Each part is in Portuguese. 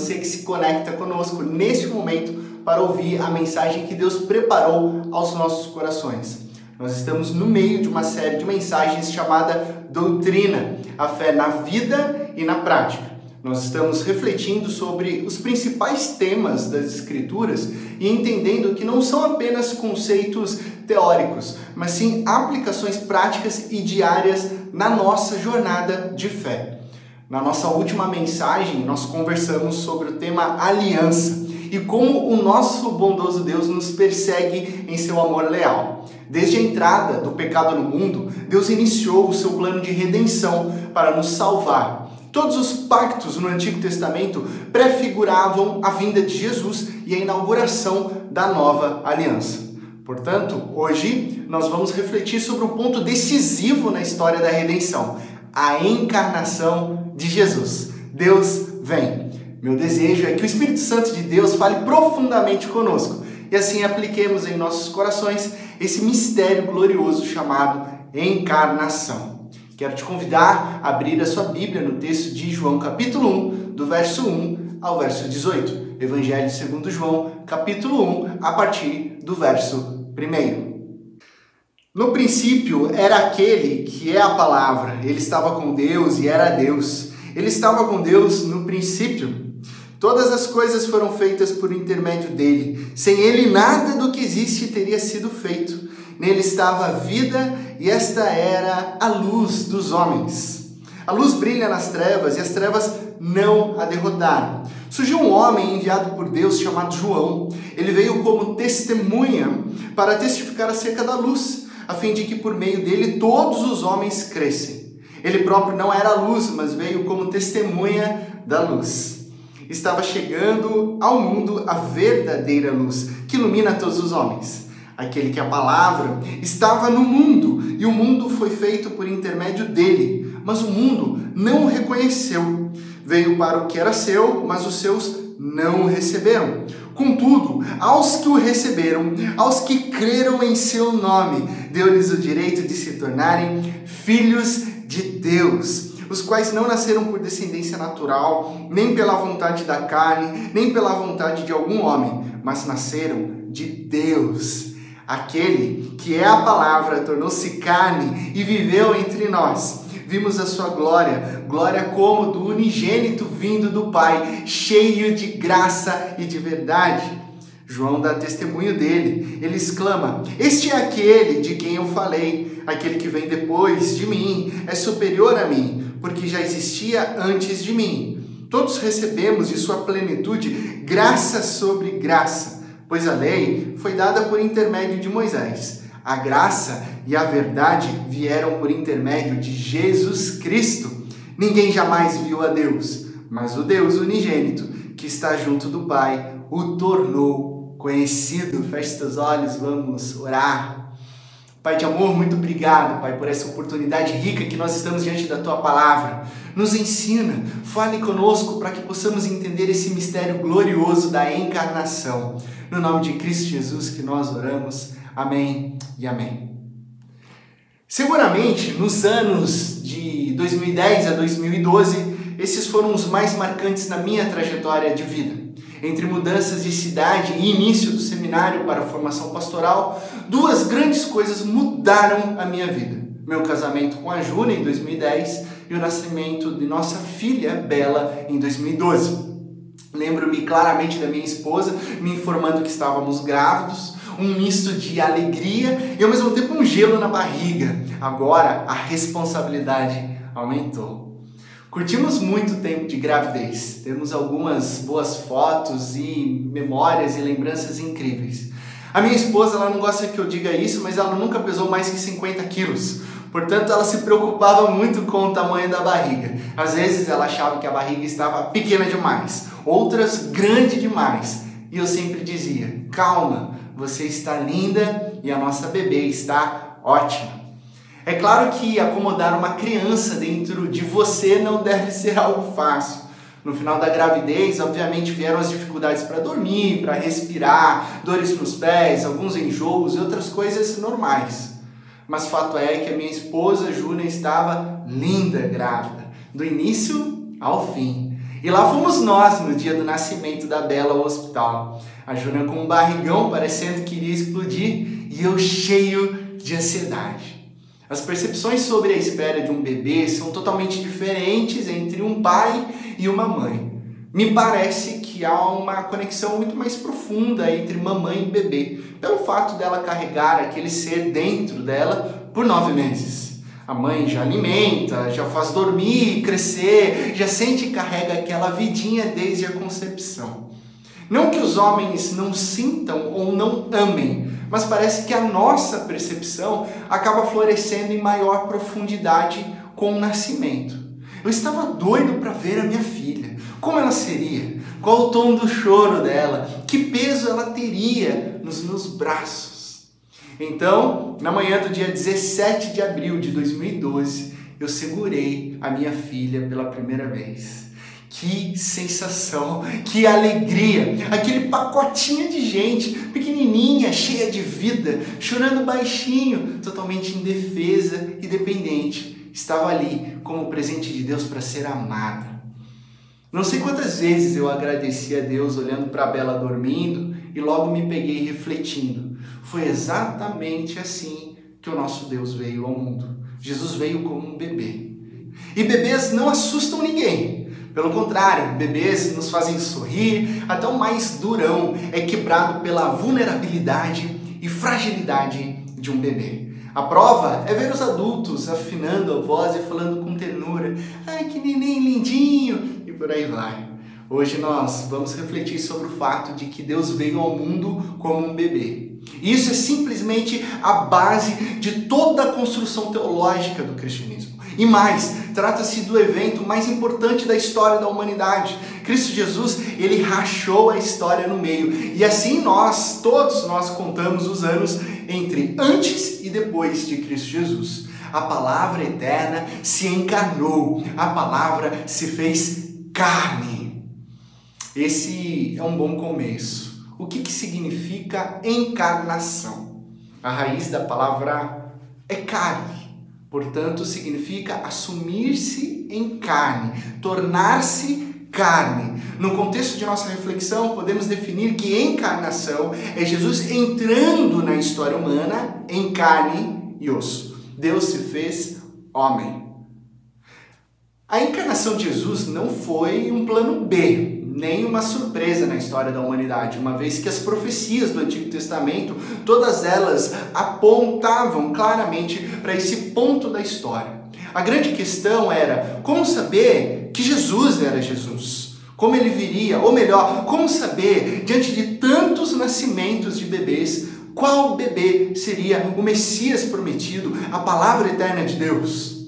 você que se conecta conosco neste momento para ouvir a mensagem que Deus preparou aos nossos corações. Nós estamos no meio de uma série de mensagens chamada Doutrina, a fé na vida e na prática. Nós estamos refletindo sobre os principais temas das Escrituras e entendendo que não são apenas conceitos teóricos, mas sim aplicações práticas e diárias na nossa jornada de fé. Na nossa última mensagem, nós conversamos sobre o tema aliança e como o nosso bondoso Deus nos persegue em seu amor leal. Desde a entrada do pecado no mundo, Deus iniciou o seu plano de redenção para nos salvar. Todos os pactos no Antigo Testamento prefiguravam a vinda de Jesus e a inauguração da nova aliança. Portanto, hoje nós vamos refletir sobre um ponto decisivo na história da redenção, a encarnação de Jesus. Deus vem. Meu desejo é que o Espírito Santo de Deus fale profundamente conosco e assim apliquemos em nossos corações esse mistério glorioso chamado encarnação. Quero te convidar a abrir a sua Bíblia no texto de João, capítulo 1, do verso 1 ao verso 18. Evangelho segundo João, capítulo 1, a partir do verso 1. No princípio era aquele que é a palavra, ele estava com Deus e era Deus. Ele estava com Deus no princípio. Todas as coisas foram feitas por intermédio dele. Sem ele, nada do que existe teria sido feito. Nele estava a vida e esta era a luz dos homens. A luz brilha nas trevas e as trevas não a derrotaram. Surgiu um homem enviado por Deus chamado João. Ele veio como testemunha para testificar acerca da luz a fim de que por meio dele todos os homens crescem. Ele próprio não era luz, mas veio como testemunha da luz. Estava chegando ao mundo a verdadeira luz, que ilumina todos os homens. Aquele que a palavra estava no mundo, e o mundo foi feito por intermédio dele, mas o mundo não o reconheceu. Veio para o que era seu, mas os seus não o receberam. Contudo, aos que o receberam, aos que creram em seu nome, deu-lhes o direito de se tornarem filhos de Deus, os quais não nasceram por descendência natural, nem pela vontade da carne, nem pela vontade de algum homem, mas nasceram de Deus. Aquele que é a palavra tornou-se carne e viveu entre nós. Vimos a sua glória, glória como do unigênito vindo do Pai, cheio de graça e de verdade. João dá testemunho dele. Ele exclama: Este é aquele de quem eu falei, aquele que vem depois de mim, é superior a mim, porque já existia antes de mim. Todos recebemos de sua plenitude graça sobre graça, pois a lei foi dada por intermédio de Moisés. A graça e a verdade vieram por intermédio de Jesus Cristo. Ninguém jamais viu a Deus, mas o Deus unigênito, que está junto do Pai, o tornou conhecido. Feche seus olhos, vamos orar. Pai de amor, muito obrigado, Pai, por essa oportunidade rica que nós estamos diante da tua palavra. Nos ensina, fale conosco para que possamos entender esse mistério glorioso da encarnação. No nome de Cristo Jesus que nós oramos. Amém e amém. Seguramente, nos anos de 2010 a 2012, esses foram os mais marcantes na minha trajetória de vida. Entre mudanças de cidade e início do seminário para a formação pastoral, duas grandes coisas mudaram a minha vida. Meu casamento com a Júlia em 2010 e o nascimento de nossa filha Bela em 2012. Lembro-me claramente da minha esposa me informando que estávamos grávidos, um misto de alegria e ao mesmo tempo um gelo na barriga. Agora a responsabilidade aumentou. Curtimos muito tempo de gravidez, temos algumas boas fotos e memórias e lembranças incríveis. A minha esposa ela não gosta que eu diga isso, mas ela nunca pesou mais que 50 quilos. Portanto, ela se preocupava muito com o tamanho da barriga. Às vezes ela achava que a barriga estava pequena demais, outras grande demais. E eu sempre dizia: calma, você está linda e a nossa bebê está ótima. É claro que acomodar uma criança dentro de você não deve ser algo fácil. No final da gravidez, obviamente, vieram as dificuldades para dormir, para respirar, dores nos pés, alguns enjoos e outras coisas normais. Mas fato é que a minha esposa Júlia estava linda grávida, do início ao fim. E lá fomos nós no dia do nascimento da Bela ao hospital. A Juna com um barrigão parecendo que iria explodir e eu cheio de ansiedade. As percepções sobre a espera de um bebê são totalmente diferentes entre um pai e uma mãe. Me parece que há uma conexão muito mais profunda entre mamãe e bebê, pelo fato dela carregar aquele ser dentro dela por nove meses. A mãe já alimenta, já faz dormir, crescer, já sente e carrega aquela vidinha desde a concepção. Não que os homens não sintam ou não amem, mas parece que a nossa percepção acaba florescendo em maior profundidade com o nascimento. Eu estava doido para ver a minha filha. Como ela seria? Qual o tom do choro dela? Que peso ela teria nos meus braços? Então, na manhã do dia 17 de abril de 2012, eu segurei a minha filha pela primeira vez. Que sensação, que alegria! Aquele pacotinho de gente, pequenininha, cheia de vida, chorando baixinho, totalmente indefesa e dependente, estava ali como presente de Deus para ser amada. Não sei quantas vezes eu agradeci a Deus olhando para a Bela dormindo e logo me peguei refletindo. Foi exatamente assim que o nosso Deus veio ao mundo. Jesus veio como um bebê. E bebês não assustam ninguém. Pelo contrário, bebês nos fazem sorrir, até o mais durão é quebrado pela vulnerabilidade e fragilidade de um bebê. A prova é ver os adultos afinando a voz e falando com ternura: ai que neném lindinho, e por aí vai. Hoje nós vamos refletir sobre o fato de que Deus veio ao mundo como um bebê. Isso é simplesmente a base de toda a construção teológica do cristianismo. E mais, trata-se do evento mais importante da história da humanidade. Cristo Jesus, ele rachou a história no meio. E assim nós, todos nós contamos os anos entre antes e depois de Cristo Jesus. A palavra eterna se encarnou, a palavra se fez carne. Esse é um bom começo. O que, que significa encarnação? A raiz da palavra é carne. Portanto, significa assumir-se em carne, tornar-se carne. No contexto de nossa reflexão, podemos definir que encarnação é Jesus entrando na história humana em carne e osso. Deus se fez homem. A encarnação de Jesus não foi um plano B, nem uma surpresa na história da humanidade, uma vez que as profecias do Antigo Testamento, todas elas apontavam claramente para esse ponto da história. A grande questão era como saber que Jesus era Jesus, como ele viria, ou melhor, como saber, diante de tantos nascimentos de bebês, qual bebê seria o Messias prometido, a palavra eterna de Deus.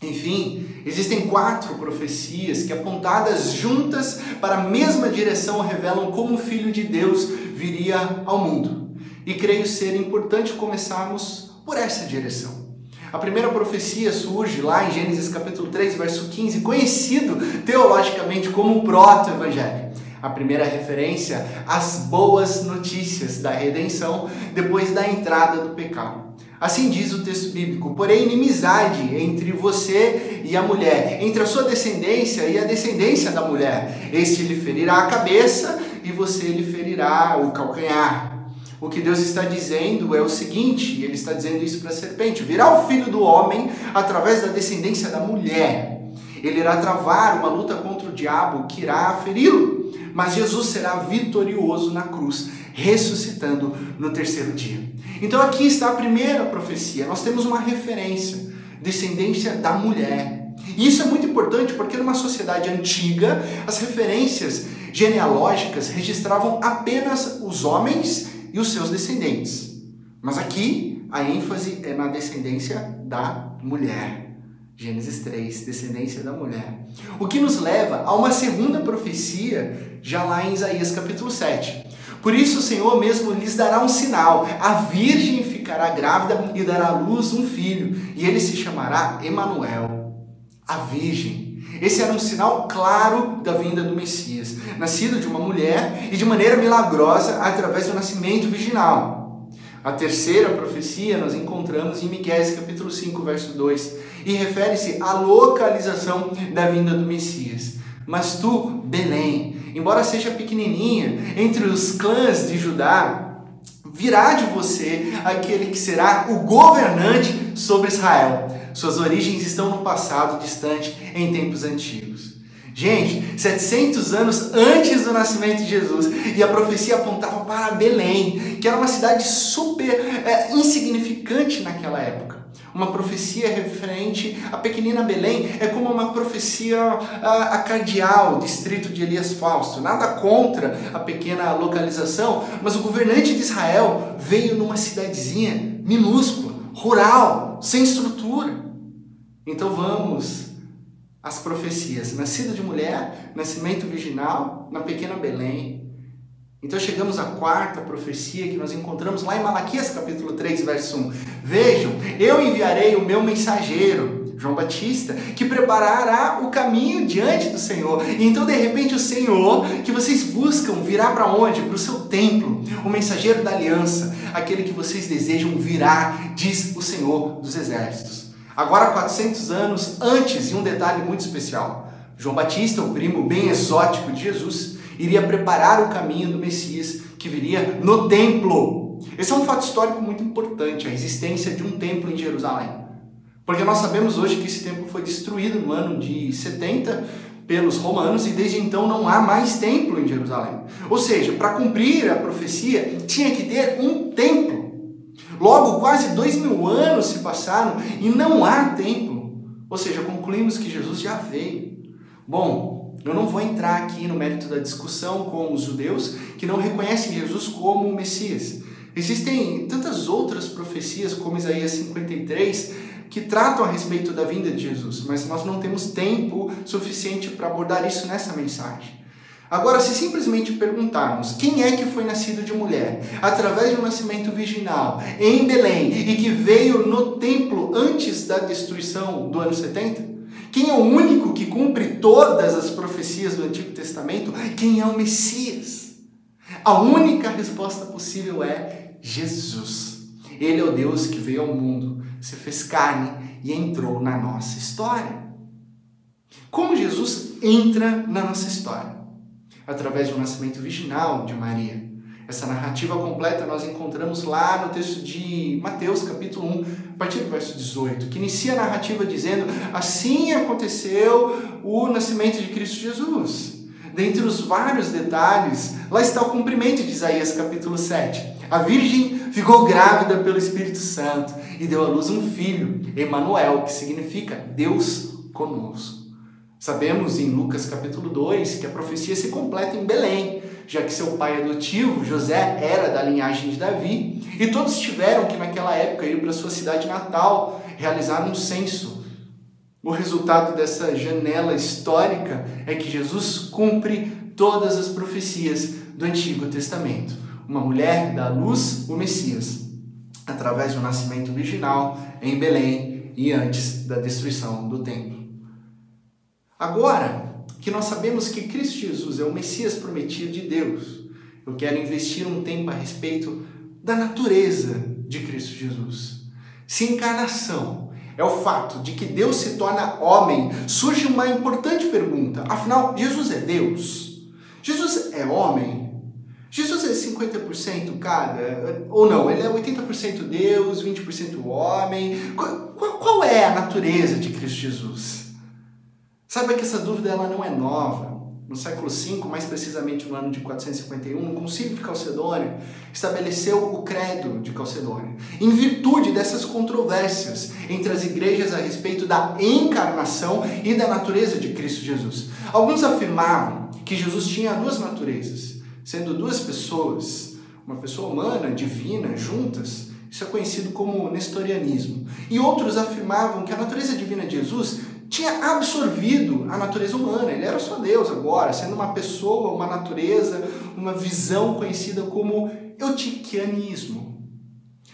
Enfim, existem quatro profecias que, apontadas juntas para a mesma direção, revelam como o Filho de Deus viria ao mundo. E creio ser importante começarmos por essa direção. A primeira profecia surge lá em Gênesis capítulo 3, verso 15, conhecido teologicamente como o proto-evangelho. A primeira referência às boas notícias da redenção depois da entrada do pecado. Assim diz o texto bíblico: porém, inimizade entre você e a mulher, entre a sua descendência e a descendência da mulher. Este lhe ferirá a cabeça e você lhe ferirá o calcanhar. O que Deus está dizendo é o seguinte: Ele está dizendo isso para a serpente: virá o filho do homem através da descendência da mulher. Ele irá travar uma luta contra o diabo que irá feri-lo, mas Jesus será vitorioso na cruz ressuscitando no terceiro dia. Então aqui está a primeira profecia. Nós temos uma referência, descendência da mulher. E isso é muito importante porque numa sociedade antiga, as referências genealógicas registravam apenas os homens e os seus descendentes. Mas aqui a ênfase é na descendência da mulher. Gênesis 3, descendência da mulher. O que nos leva a uma segunda profecia, já lá em Isaías capítulo 7. Por isso o Senhor mesmo lhes dará um sinal: a virgem ficará grávida e dará à luz um filho, e ele se chamará Emanuel, a virgem. Esse era um sinal claro da vinda do Messias, nascido de uma mulher e de maneira milagrosa através do nascimento virginal. A terceira profecia nós encontramos em Miqueias capítulo 5, verso 2, e refere-se à localização da vinda do Messias. Mas tu, Belém, embora seja pequenininha, entre os clãs de Judá, virá de você aquele que será o governante sobre Israel. Suas origens estão no passado distante, em tempos antigos. Gente, 700 anos antes do nascimento de Jesus, e a profecia apontava para Belém, que era uma cidade super é, insignificante naquela época. Uma profecia referente à pequenina Belém é como uma profecia a, a cardeal, distrito de Elias Fausto. Nada contra a pequena localização, mas o governante de Israel veio numa cidadezinha minúscula, rural, sem estrutura. Então vamos às profecias. Nascido de mulher, nascimento virginal, na pequena Belém, então chegamos à quarta profecia que nós encontramos lá em Malaquias capítulo 3, verso 1. Vejam, eu enviarei o meu mensageiro, João Batista, que preparará o caminho diante do Senhor. E então, de repente, o Senhor que vocês buscam virá para onde? Para o seu templo, o mensageiro da aliança, aquele que vocês desejam virá, diz o Senhor dos exércitos. Agora, 400 anos antes, e um detalhe muito especial: João Batista, o primo bem exótico de Jesus, iria preparar o caminho do Messias que viria no templo. Esse é um fato histórico muito importante, a existência de um templo em Jerusalém. Porque nós sabemos hoje que esse templo foi destruído no ano de 70 pelos romanos e desde então não há mais templo em Jerusalém. Ou seja, para cumprir a profecia tinha que ter um templo. Logo, quase dois mil anos se passaram e não há templo. Ou seja, concluímos que Jesus já veio. Bom, eu não vou entrar aqui no mérito da discussão com os judeus que não reconhecem Jesus como o Messias. Existem tantas outras profecias, como Isaías 53, que tratam a respeito da vinda de Jesus, mas nós não temos tempo suficiente para abordar isso nessa mensagem. Agora, se simplesmente perguntarmos quem é que foi nascido de mulher, através de um nascimento virginal, em Belém, e que veio no templo antes da destruição do ano 70, quem é o único que cumpre todas as profecias do Antigo Testamento? Quem é o Messias? A única resposta possível é Jesus. Ele é o Deus que veio ao mundo, se fez carne e entrou na nossa história. Como Jesus entra na nossa história? Através do nascimento virginal de Maria. Essa narrativa completa nós encontramos lá no texto de Mateus, capítulo 1, a partir do verso 18, que inicia a narrativa dizendo: Assim aconteceu o nascimento de Cristo Jesus. Dentre os vários detalhes, lá está o cumprimento de Isaías, capítulo 7. A Virgem ficou grávida pelo Espírito Santo e deu à luz um filho, Emanuel, que significa Deus conosco. Sabemos em Lucas capítulo 2 que a profecia se completa em Belém, já que seu pai adotivo, José, era da linhagem de Davi, e todos tiveram que naquela época ir para sua cidade natal realizar um censo. O resultado dessa janela histórica é que Jesus cumpre todas as profecias do Antigo Testamento. Uma mulher dá luz o Messias, através do nascimento virginal em Belém e antes da destruição do templo. Agora, que nós sabemos que Cristo Jesus é o Messias prometido de Deus, eu quero investir um tempo a respeito da natureza de Cristo Jesus. Se encarnação é o fato de que Deus se torna homem, surge uma importante pergunta. Afinal, Jesus é Deus? Jesus é homem? Jesus é 50% cada? Ou não? Ele é 80% Deus, 20% homem? Qual, qual é a natureza de Cristo Jesus? Saiba que essa dúvida ela não é nova. No século V, mais precisamente no ano de 451, o Concílio de Calcedônia estabeleceu o Credo de Calcedônia, em virtude dessas controvérsias entre as igrejas a respeito da encarnação e da natureza de Cristo Jesus. Alguns afirmavam que Jesus tinha duas naturezas, sendo duas pessoas, uma pessoa humana, divina, juntas. Isso é conhecido como nestorianismo. E outros afirmavam que a natureza divina de Jesus tinha absorvido a natureza humana. Ele era só Deus agora, sendo uma pessoa, uma natureza, uma visão conhecida como eutiquianismo.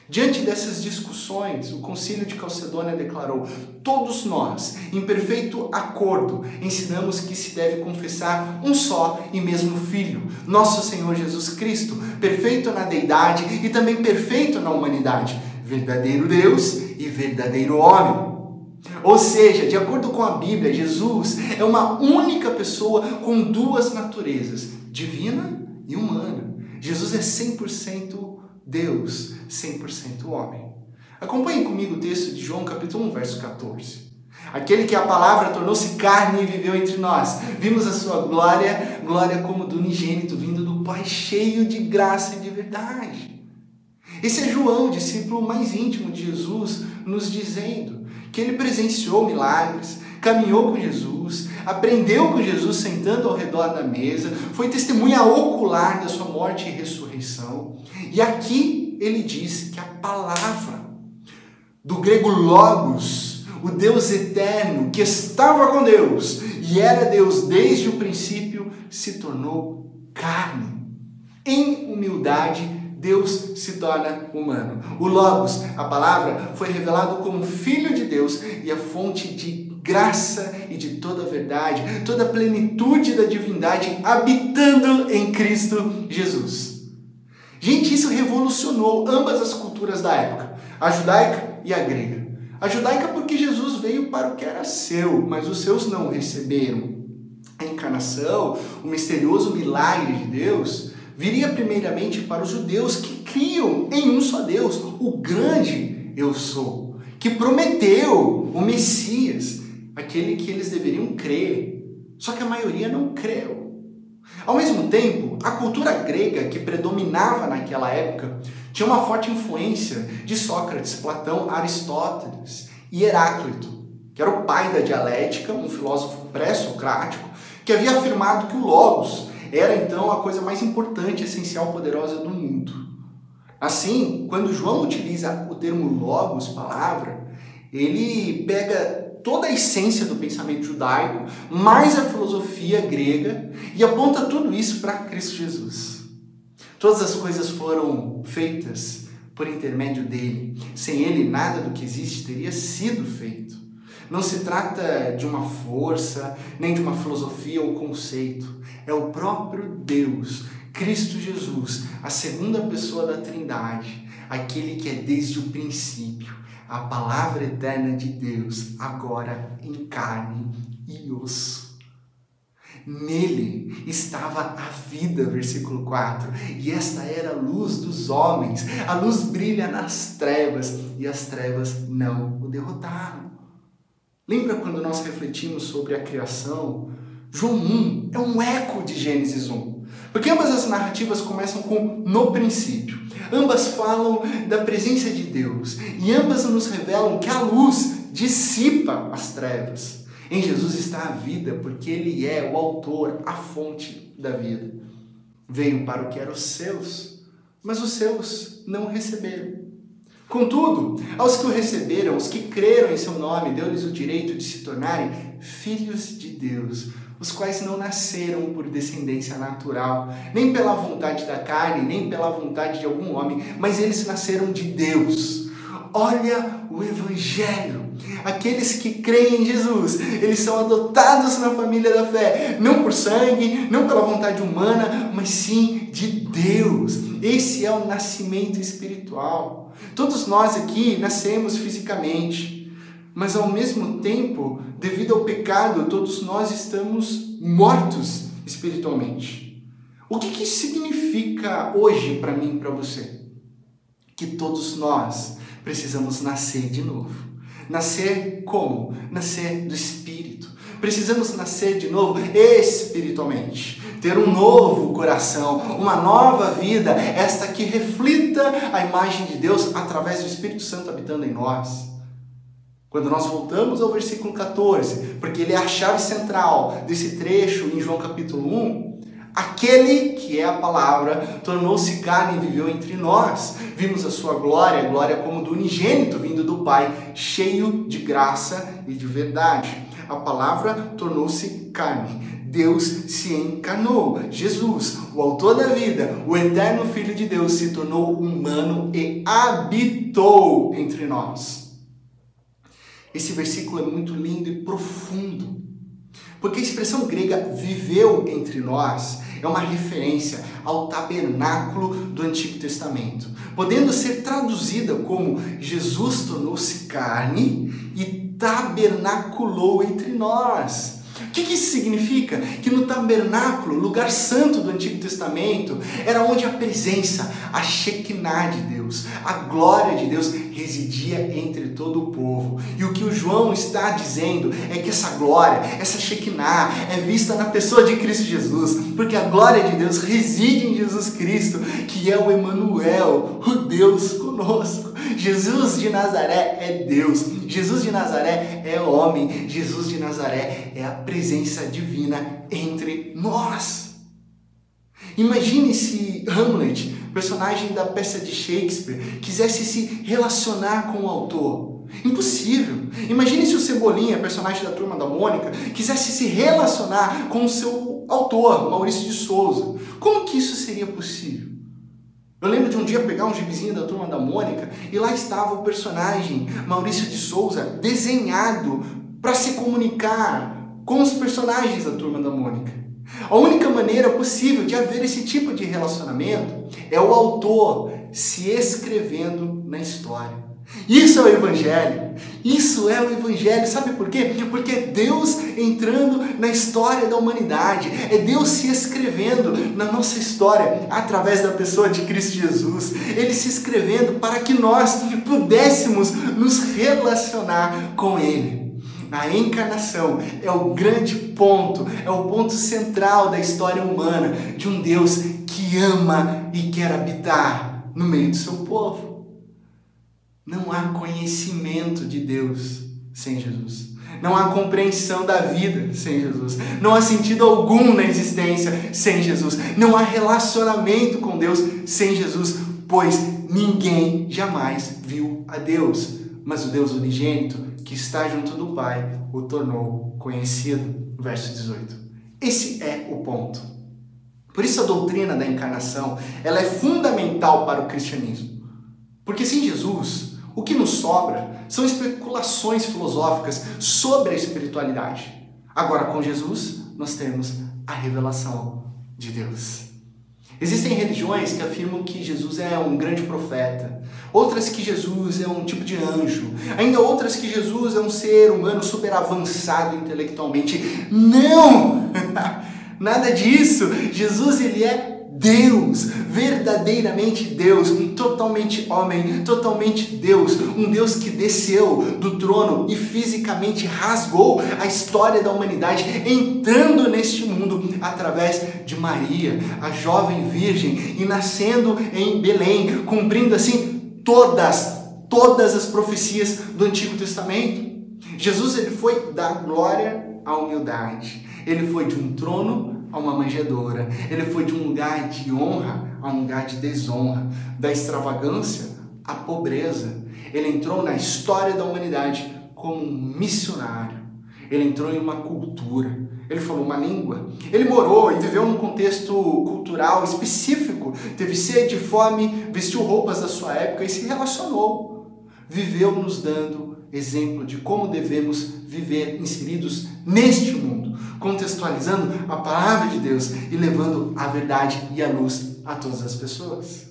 Diante dessas discussões, o Concílio de Calcedônia declarou: todos nós, em perfeito acordo, ensinamos que se deve confessar um só e mesmo Filho, nosso Senhor Jesus Cristo, perfeito na deidade e também perfeito na humanidade, verdadeiro Deus e verdadeiro homem. Ou seja, de acordo com a Bíblia, Jesus é uma única pessoa com duas naturezas, divina e humana. Jesus é 100% Deus, 100% homem. Acompanhe comigo o texto de João capítulo 1, verso 14. Aquele que a palavra tornou-se carne e viveu entre nós. Vimos a sua glória, glória como do unigênito, vindo do Pai, cheio de graça e de verdade. Esse é João, discípulo mais íntimo de Jesus, nos dizendo que ele presenciou milagres, caminhou com Jesus, aprendeu com Jesus sentando ao redor da mesa, foi testemunha ocular da sua morte e ressurreição. E aqui ele diz que a palavra, do grego logos, o Deus eterno que estava com Deus e era Deus desde o princípio, se tornou carne. Em humildade, Deus se torna humano. O Logos, a palavra, foi revelado como Filho de Deus e a fonte de graça e de toda a verdade, toda a plenitude da divindade habitando em Cristo Jesus. Gente, isso revolucionou ambas as culturas da época, a judaica e a grega. A judaica porque Jesus veio para o que era seu, mas os seus não receberam. A encarnação, o misterioso milagre de Deus, viria primeiramente para os judeus que criam em um só Deus, o grande eu sou, que prometeu o Messias, aquele que eles deveriam crer. Só que a maioria não creu. Ao mesmo tempo, a cultura grega que predominava naquela época tinha uma forte influência de Sócrates, Platão, Aristóteles e Heráclito, que era o pai da dialética, um filósofo pré-socrático, que havia afirmado que o Logos era então a coisa mais importante, essencial, poderosa do mundo. Assim, quando João utiliza o termo logos, palavra, ele pega toda a essência do pensamento judaico, mais a filosofia grega, e aponta tudo isso para Cristo Jesus. Todas as coisas foram feitas por intermédio dele. Sem ele, nada do que existe teria sido feito. Não se trata de uma força, nem de uma filosofia ou conceito. É o próprio Deus, Cristo Jesus, a segunda pessoa da Trindade, aquele que é desde o princípio, a palavra eterna de Deus, agora em carne e osso. Nele estava a vida, versículo 4. E esta era a luz dos homens. A luz brilha nas trevas e as trevas não o derrotaram. Lembra quando nós refletimos sobre a criação? João 1 é um eco de Gênesis 1. Porque ambas as narrativas começam com no princípio. Ambas falam da presença de Deus e ambas nos revelam que a luz dissipa as trevas. Em Jesus está a vida, porque Ele é o autor, a fonte da vida. Veio para o que eram os seus, mas os seus não receberam. Contudo, aos que o receberam, os que creram em seu nome, deu-lhes o direito de se tornarem filhos de Deus, os quais não nasceram por descendência natural, nem pela vontade da carne, nem pela vontade de algum homem, mas eles nasceram de Deus. Olha o Evangelho. Aqueles que creem em Jesus, eles são adotados na família da fé, não por sangue, não pela vontade humana, mas sim de Deus. Esse é o nascimento espiritual. Todos nós aqui nascemos fisicamente, mas ao mesmo tempo, devido ao pecado, todos nós estamos mortos espiritualmente. O que, que isso significa hoje para mim e para você? Que todos nós precisamos nascer de novo. Nascer como? Nascer do Espírito. Precisamos nascer de novo espiritualmente. Ter um novo coração, uma nova vida, esta que reflita a imagem de Deus através do Espírito Santo habitando em nós. Quando nós voltamos ao versículo 14, porque ele é a chave central desse trecho em João capítulo 1, Aquele que é a palavra tornou-se carne e viveu entre nós. Vimos a sua glória, glória como do unigênito vindo do Pai, cheio de graça e de verdade. A palavra tornou-se carne. Deus se encarnou. Jesus, o autor da vida, o eterno Filho de Deus, se tornou humano e habitou entre nós. Esse versículo é muito lindo e profundo. Porque a expressão grega viveu entre nós é uma referência ao tabernáculo do Antigo Testamento, podendo ser traduzida como Jesus tornou-se carne e tabernaculou entre nós. O que, que isso significa? Que no tabernáculo, lugar santo do Antigo Testamento, era onde a presença, a Shekinah de Deus, a glória de Deus residia entre todo o povo. E o que o João está dizendo é que essa glória, essa Shekinah, é vista na pessoa de Cristo Jesus, porque a glória de Deus reside em Jesus Cristo, que é o Emanuel, o Deus conosco. Jesus de Nazaré é Deus, Jesus de Nazaré é homem, Jesus de Nazaré é a presença divina entre nós. Imagine se Hamlet, personagem da peça de Shakespeare, quisesse se relacionar com o autor. Impossível. Imagine se o Cebolinha, personagem da turma da Mônica, quisesse se relacionar com o seu autor, Maurício de Souza. Como que isso seria possível? Eu lembro de um dia pegar um gibizinho da turma da Mônica e lá estava o personagem Maurício de Souza desenhado para se comunicar com os personagens da turma da Mônica. A única maneira possível de haver esse tipo de relacionamento é o autor se escrevendo na história. Isso é o Evangelho. Isso é o Evangelho. Sabe por quê? Porque é Deus entrando na história da humanidade. É Deus se escrevendo na nossa história através da pessoa de Cristo Jesus. Ele se escrevendo para que nós pudéssemos nos relacionar com Ele. A encarnação é o grande ponto, é o ponto central da história humana de um Deus que ama e quer habitar no meio do seu povo. Não há conhecimento de Deus sem Jesus. Não há compreensão da vida sem Jesus. Não há sentido algum na existência sem Jesus. Não há relacionamento com Deus sem Jesus, pois ninguém jamais viu a Deus. Mas o Deus unigênito, que está junto do Pai, o tornou conhecido. Verso 18. Esse é o ponto. Por isso a doutrina da encarnação, ela é fundamental para o cristianismo. Porque sem Jesus, o que nos sobra são especulações filosóficas sobre a espiritualidade. Agora, com Jesus, nós temos a revelação de Deus. Existem religiões que afirmam que Jesus é um grande profeta, outras que Jesus é um tipo de anjo, ainda outras que Jesus é um ser humano super avançado intelectualmente. Não! Nada disso. Jesus ele é Deus, verdadeiramente Deus, totalmente homem, totalmente Deus, um Deus que desceu do trono e fisicamente rasgou a história da humanidade, entrando neste mundo através de Maria, a jovem virgem, e nascendo em Belém, cumprindo assim todas, todas as profecias do Antigo Testamento. Jesus ele foi da glória à humildade. Ele foi de um trono a uma manjedoura. Ele foi de um lugar de honra a um lugar de desonra, da extravagância à pobreza. Ele entrou na história da humanidade como um missionário. Ele entrou em uma cultura. Ele falou uma língua. Ele morou e viveu num contexto cultural específico. Teve sede, fome, vestiu roupas da sua época e se relacionou. Viveu nos dando exemplo de como devemos viver inseridos neste mundo, contextualizando a palavra de Deus e levando a verdade e a luz a todas as pessoas.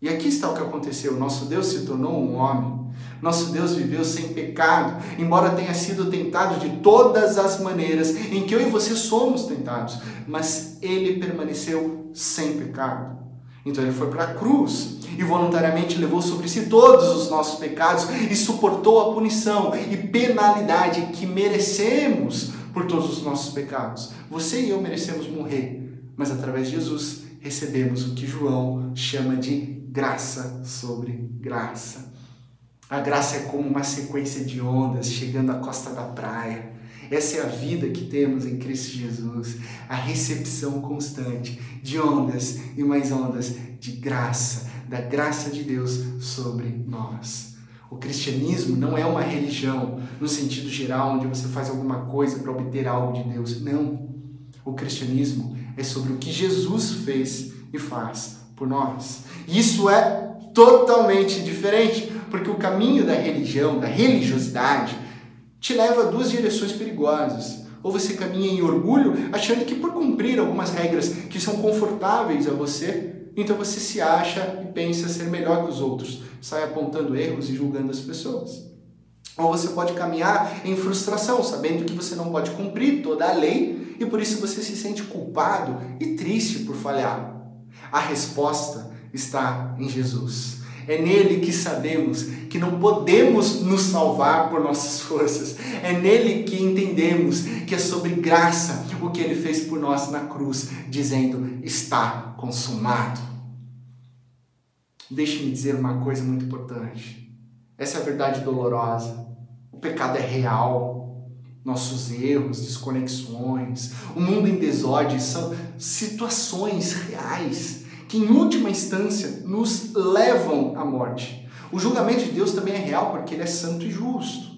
E aqui está o que aconteceu: nosso Deus se tornou um homem. Nosso Deus viveu sem pecado, embora tenha sido tentado de todas as maneiras em que eu e você somos tentados, mas ele permaneceu sem pecado. Então ele foi para a cruz e voluntariamente levou sobre si todos os nossos pecados e suportou a punição e penalidade que merecemos por todos os nossos pecados. Você e eu merecemos morrer, mas através de Jesus recebemos o que João chama de graça sobre graça. A graça é como uma sequência de ondas chegando à costa da praia essa é a vida que temos em Cristo Jesus, a recepção constante de ondas e mais ondas de graça, da graça de Deus sobre nós. O cristianismo não é uma religião no sentido geral, onde você faz alguma coisa para obter algo de Deus. Não. O cristianismo é sobre o que Jesus fez e faz por nós. Isso é totalmente diferente, porque o caminho da religião, da religiosidade, te leva a duas direções perigosas. Ou você caminha em orgulho, achando que por cumprir algumas regras que são confortáveis a você, então você se acha e pensa ser melhor que os outros, sai apontando erros e julgando as pessoas. Ou você pode caminhar em frustração, sabendo que você não pode cumprir toda a lei e por isso você se sente culpado e triste por falhar. A resposta está em Jesus. É nele que sabemos que não podemos nos salvar por nossas forças. É nele que entendemos que é sobre graça o que ele fez por nós na cruz, dizendo: está consumado. Deixe-me dizer uma coisa muito importante. Essa é a verdade dolorosa. O pecado é real. Nossos erros, desconexões, o mundo em desordem são situações reais que, em última instância, nos levam à morte. O julgamento de Deus também é real porque ele é santo e justo.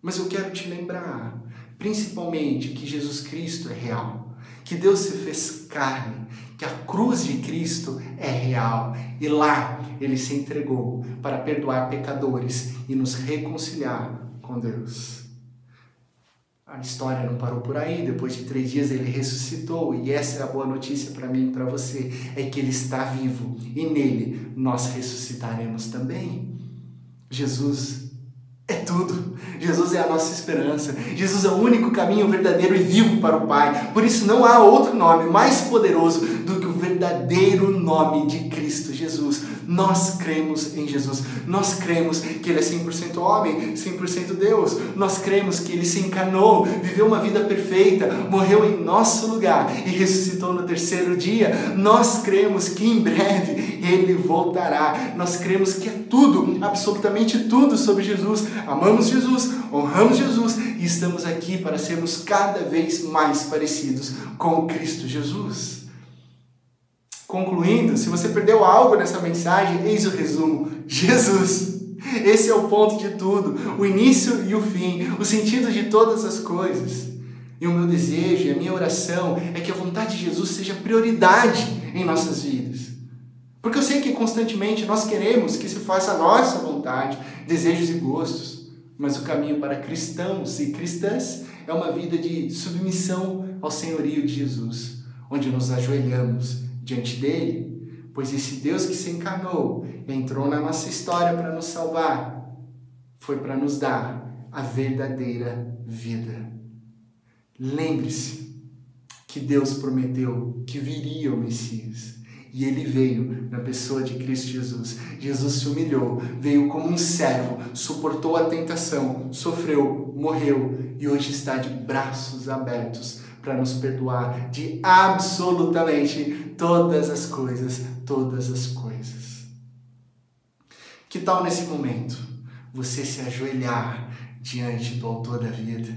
Mas eu quero te lembrar, principalmente, que Jesus Cristo é real, que Deus se fez carne, que a cruz de Cristo é real e lá ele se entregou para perdoar pecadores e nos reconciliar com Deus. A história não parou por aí, depois de três dias ele ressuscitou, e essa é a boa notícia para mim e para você: é que ele está vivo e nele nós ressuscitaremos também. Jesus é tudo. Jesus é a nossa esperança. Jesus é o único caminho verdadeiro e vivo para o Pai. Por isso não há outro nome mais poderoso do verdadeiro nome de Cristo Jesus. Nós cremos em Jesus. Nós cremos que Ele é 100% homem, 100% Deus. Nós cremos que Ele se encarnou, viveu uma vida perfeita, morreu em nosso lugar e ressuscitou no terceiro dia. Nós cremos que em breve Ele voltará. Nós cremos que é tudo, absolutamente tudo sobre Jesus. Amamos Jesus, honramos Jesus e estamos aqui para sermos cada vez mais parecidos com Cristo Jesus. Concluindo, se você perdeu algo nessa mensagem, eis o resumo: Jesus. Esse é o ponto de tudo, o início e o fim, o sentido de todas as coisas. E o meu desejo e a minha oração é que a vontade de Jesus seja prioridade em nossas vidas. Porque eu sei que constantemente nós queremos que se faça a nossa vontade, desejos e gostos, mas o caminho para cristãos e cristãs é uma vida de submissão ao senhorio de Jesus, onde nos ajoelhamos diante dele, pois esse Deus que se encarnou entrou na nossa história para nos salvar, foi para nos dar a verdadeira vida. Lembre-se que Deus prometeu que viria o Messias. E ele veio na pessoa de Cristo Jesus. Jesus se humilhou, veio como um servo, suportou a tentação, sofreu, morreu e hoje está de braços abertos para nos perdoar de absolutamente todas as coisas, todas as coisas. Que tal nesse momento você se ajoelhar diante do Autor da vida?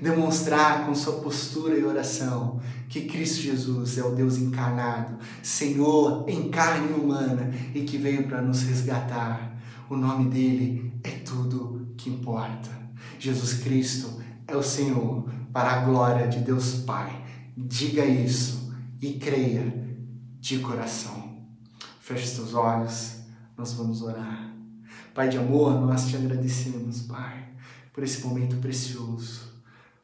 Demonstrar com sua postura e oração que Cristo Jesus é o Deus encarnado, Senhor em carne humana e que veio para nos resgatar. O nome dele é tudo que importa. Jesus Cristo é o Senhor, para a glória de Deus Pai. Diga isso e creia de coração. Feche os teus olhos, nós vamos orar. Pai de amor, nós te agradecemos, Pai, por esse momento precioso,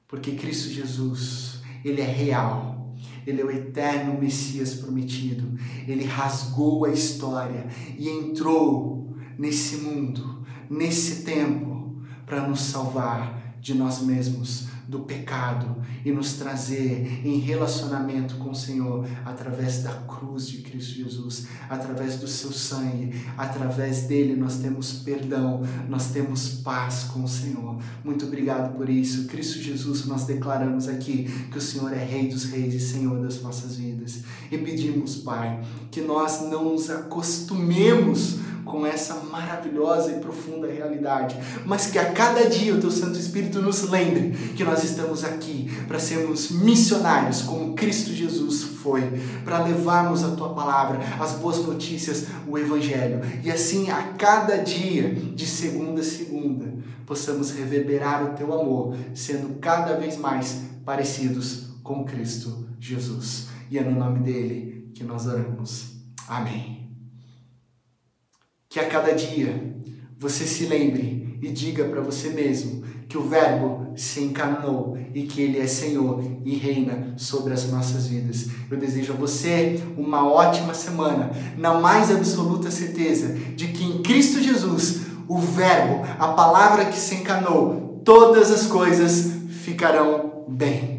porque Cristo Jesus, Ele é real, Ele é o eterno Messias prometido, Ele rasgou a história e entrou nesse mundo, nesse tempo, para nos salvar de nós mesmos, do pecado e nos trazer em relacionamento com o Senhor através da cruz de Cristo Jesus, através do seu sangue, através dele nós temos perdão, nós temos paz com o Senhor. Muito obrigado por isso. Cristo Jesus, nós declaramos aqui que o Senhor é Rei dos Reis e Senhor das nossas vidas. E pedimos, Pai, que nós não nos acostumemos com essa maravilhosa e profunda realidade, mas que a cada dia o teu Santo Espírito nos lembre que nós estamos aqui para sermos missionários como Cristo Jesus foi, para levarmos a tua palavra, as boas notícias, o evangelho, e assim a cada dia, de segunda a segunda, possamos reverberar o teu amor, sendo cada vez mais parecidos com Cristo Jesus. E é no nome dele que nós oramos. Amém. Que a cada dia você se lembre e diga para você mesmo que o Verbo se encarnou e que Ele é Senhor e reina sobre as nossas vidas. Eu desejo a você uma ótima semana, na mais absoluta certeza de que em Cristo Jesus o Verbo, a palavra que se encanou, todas as coisas ficarão bem.